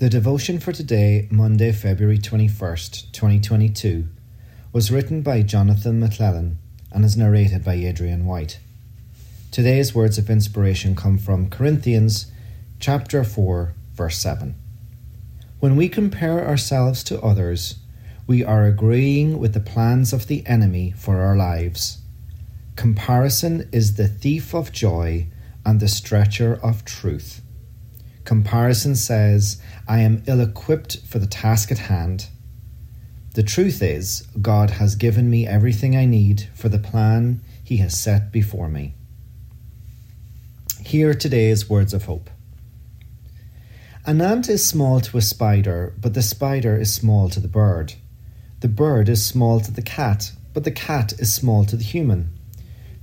The devotion for today, Monday, February 21st, 2022, was written by Jonathan McClellan and is narrated by Adrian White. Today's words of inspiration come from Corinthians chapter 4, verse 7. When we compare ourselves to others, we are agreeing with the plans of the enemy for our lives. Comparison is the thief of joy and the stretcher of truth. Comparison says, I am ill equipped for the task at hand. The truth is, God has given me everything I need for the plan He has set before me. Hear today's words of hope. An ant is small to a spider, but the spider is small to the bird. The bird is small to the cat, but the cat is small to the human.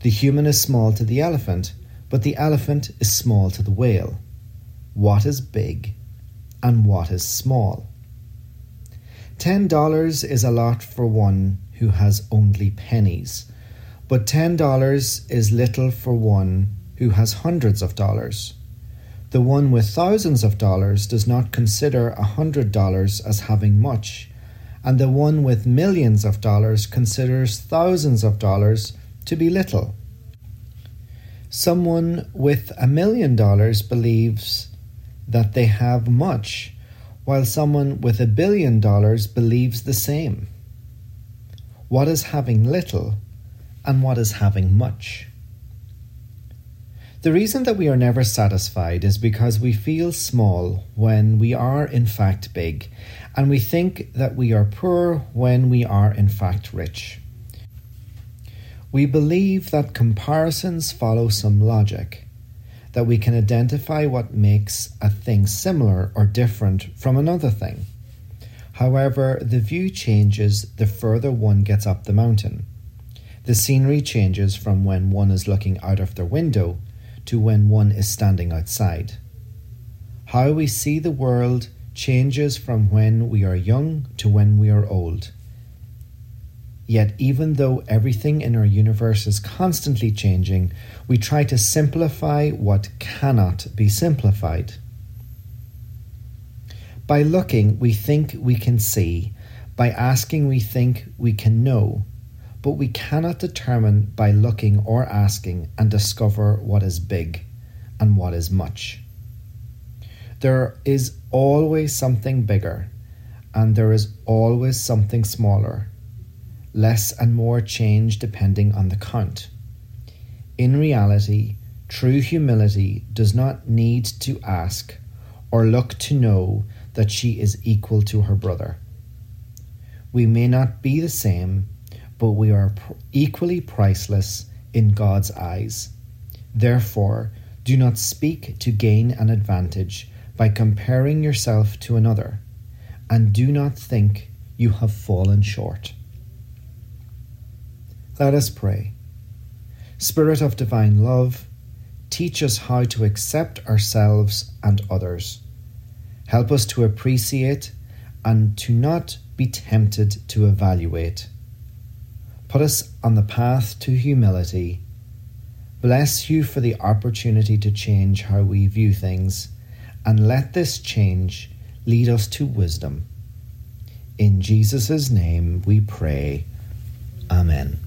The human is small to the elephant, but the elephant is small to the whale what is big and what is small. Ten dollars is a lot for one who has only pennies, but ten dollars is little for one who has hundreds of dollars. The one with thousands of dollars does not consider a hundred dollars as having much, and the one with millions of dollars considers thousands of dollars to be little. Someone with a million dollars believes that they have much, while someone with a billion dollars believes the same. What is having little and what is having much? The reason that we are never satisfied is because we feel small when we are in fact big, and we think that we are poor when we are in fact rich. We believe that comparisons follow some logic that we can identify what makes a thing similar or different from another thing. However, the view changes the further one gets up the mountain. The scenery changes from when one is looking out of their window to when one is standing outside. How we see the world changes from when we are young to when we are old. Yet, even though everything in our universe is constantly changing, we try to simplify what cannot be simplified. By looking, we think we can see. By asking, we think we can know. But we cannot determine by looking or asking and discover what is big and what is much. There is always something bigger, and there is always something smaller less and more change depending on the count. In reality, true humility does not need to ask or look to know that she is equal to her brother. We may not be the same, but we are equally priceless in God's eyes. Therefore, do not speak to gain an advantage by comparing yourself to another, and do not think you have fallen short. Let us pray. Spirit of divine love, teach us how to accept ourselves and others. Help us to appreciate and to not be tempted to evaluate. Put us on the path to humility. Bless you for the opportunity to change how we view things, and let this change lead us to wisdom. In Jesus' name we pray. Amen.